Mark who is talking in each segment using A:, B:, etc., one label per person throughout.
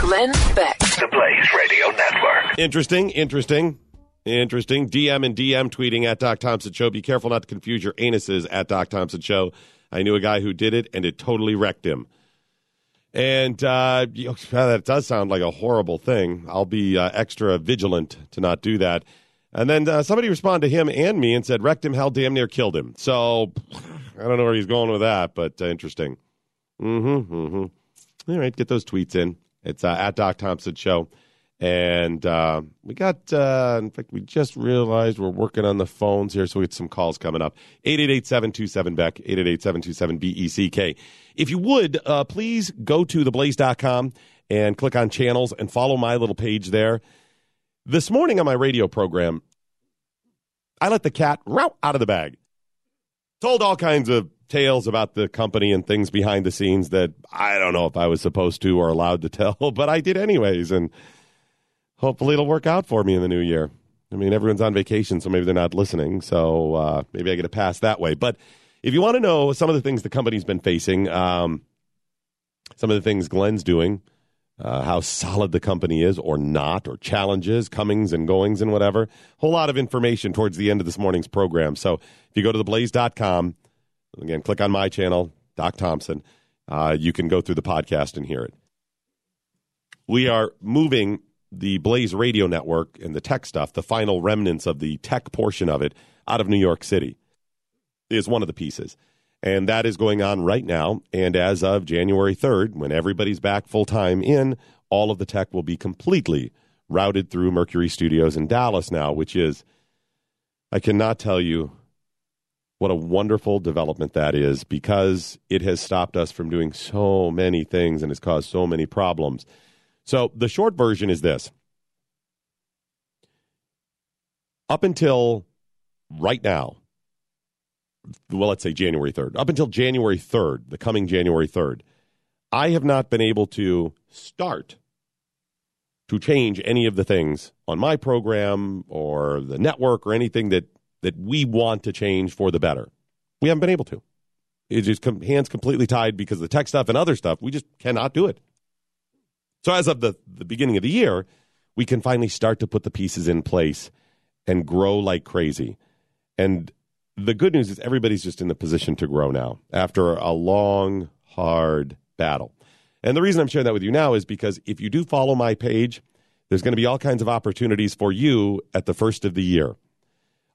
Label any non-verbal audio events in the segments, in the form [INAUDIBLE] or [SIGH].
A: Glenn Beck.
B: The Blaze Radio Network.
C: Interesting, interesting, interesting. DM and DM tweeting at Doc Thompson Show. Be careful not to confuse your anuses at Doc Thompson Show. I knew a guy who did it, and it totally wrecked him. And uh, that does sound like a horrible thing. I'll be uh, extra vigilant to not do that. And then uh, somebody responded to him and me and said, wrecked him, hell damn near killed him. So I don't know where he's going with that, but uh, interesting. Mm-hmm, mm-hmm. All right, get those tweets in. It's uh, at Doc Thompson Show. And uh, we got, uh, in fact, we just realized we're working on the phones here, so we get some calls coming up. 888 727 Beck, 888 727 BECK. If you would, uh, please go to theblaze.com and click on channels and follow my little page there. This morning on my radio program, I let the cat rout out of the bag. Told all kinds of tales about the company and things behind the scenes that I don't know if I was supposed to or allowed to tell, [LAUGHS] but I did anyways. And hopefully it'll work out for me in the new year. I mean, everyone's on vacation, so maybe they're not listening. So uh, maybe I get a pass that way. But if you want to know some of the things the company's been facing, um, some of the things Glenn's doing, uh, how solid the company is or not, or challenges, comings and goings and whatever, a whole lot of information towards the end of this morning's program. So if you go to theblaze.com, Again, click on my channel, Doc Thompson. Uh, you can go through the podcast and hear it. We are moving the Blaze Radio Network and the tech stuff, the final remnants of the tech portion of it, out of New York City, is one of the pieces. And that is going on right now. And as of January 3rd, when everybody's back full time in, all of the tech will be completely routed through Mercury Studios in Dallas now, which is, I cannot tell you what a wonderful development that is because it has stopped us from doing so many things and has caused so many problems. So, the short version is this up until right now, well, let's say January 3rd, up until January 3rd, the coming January 3rd, I have not been able to start to change any of the things on my program or the network or anything that that we want to change for the better. We haven't been able to. It's just com- hands completely tied because of the tech stuff and other stuff. We just cannot do it. So as of the, the beginning of the year, we can finally start to put the pieces in place and grow like crazy. And the good news is everybody's just in the position to grow now after a long, hard battle. And the reason I'm sharing that with you now is because if you do follow my page, there's going to be all kinds of opportunities for you at the first of the year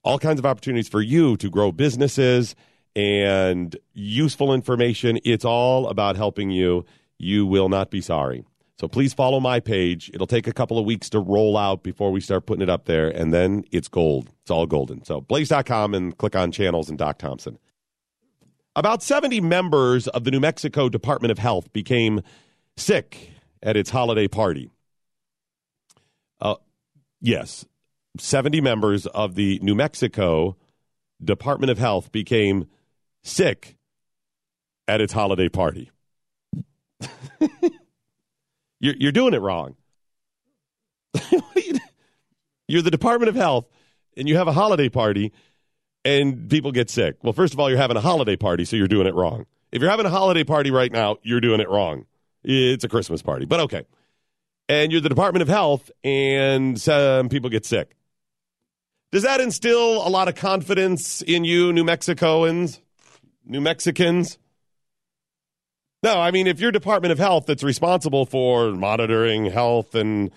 C: all kinds of opportunities for you to grow businesses and useful information. It's all about helping you. You will not be sorry. So please follow my page. It'll take a couple of weeks to roll out before we start putting it up there, and then it's gold. It's all golden. So blaze.com and click on channels and Doc Thompson. About 70 members of the New Mexico Department of Health became sick at its holiday party. Uh, yes, 70 members of the New Mexico Department of Health became sick at its holiday party. [LAUGHS] you're, you're doing it wrong. [LAUGHS] you're the Department of Health and you have a holiday party and people get sick. Well, first of all, you're having a holiday party, so you're doing it wrong. If you're having a holiday party right now, you're doing it wrong. It's a Christmas party, but okay. And you're the Department of Health and some people get sick. Does that instill a lot of confidence in you, New Mexicoans, New Mexicans? No, I mean, if your Department of Health that's responsible for monitoring health and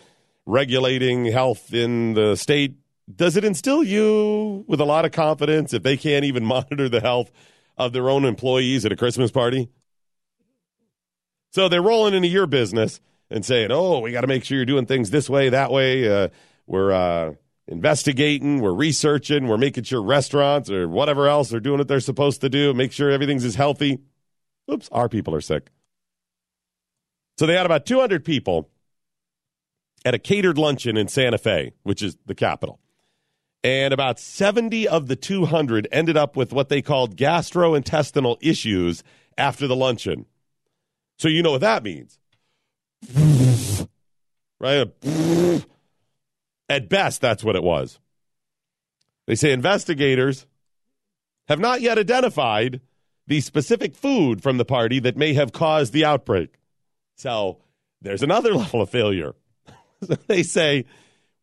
C: regulating health in the state, does it instill you with a lot of confidence if they can't even [LAUGHS] monitor the health of their own employees at a Christmas party? So they're rolling into your business and saying, oh, we got to make sure you're doing things this way, that way. Uh, we're, uh, investigating, we're researching, we're making sure restaurants or whatever else are doing what they're supposed to do, make sure everything's as healthy. Oops, our people are sick. So they had about 200 people at a catered luncheon in Santa Fe, which is the capital. And about 70 of the 200 ended up with what they called gastrointestinal issues after the luncheon. So you know what that means. [LAUGHS] right? [LAUGHS] [LAUGHS] At best, that's what it was. They say investigators have not yet identified the specific food from the party that may have caused the outbreak. So there's another [LAUGHS] level of failure. [LAUGHS] they say,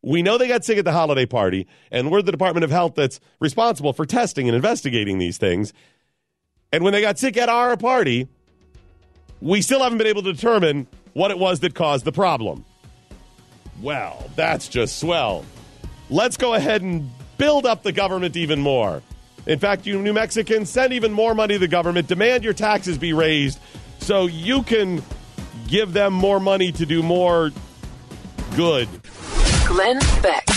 C: we know they got sick at the holiday party, and we're the Department of Health that's responsible for testing and investigating these things. And when they got sick at our party, we still haven't been able to determine what it was that caused the problem. Well, that's just swell. Let's go ahead and build up the government even more. In fact, you New Mexicans, send even more money to the government, demand your taxes be raised so you can give them more money to do more good.
A: Glenn Beck.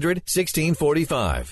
D: 1645.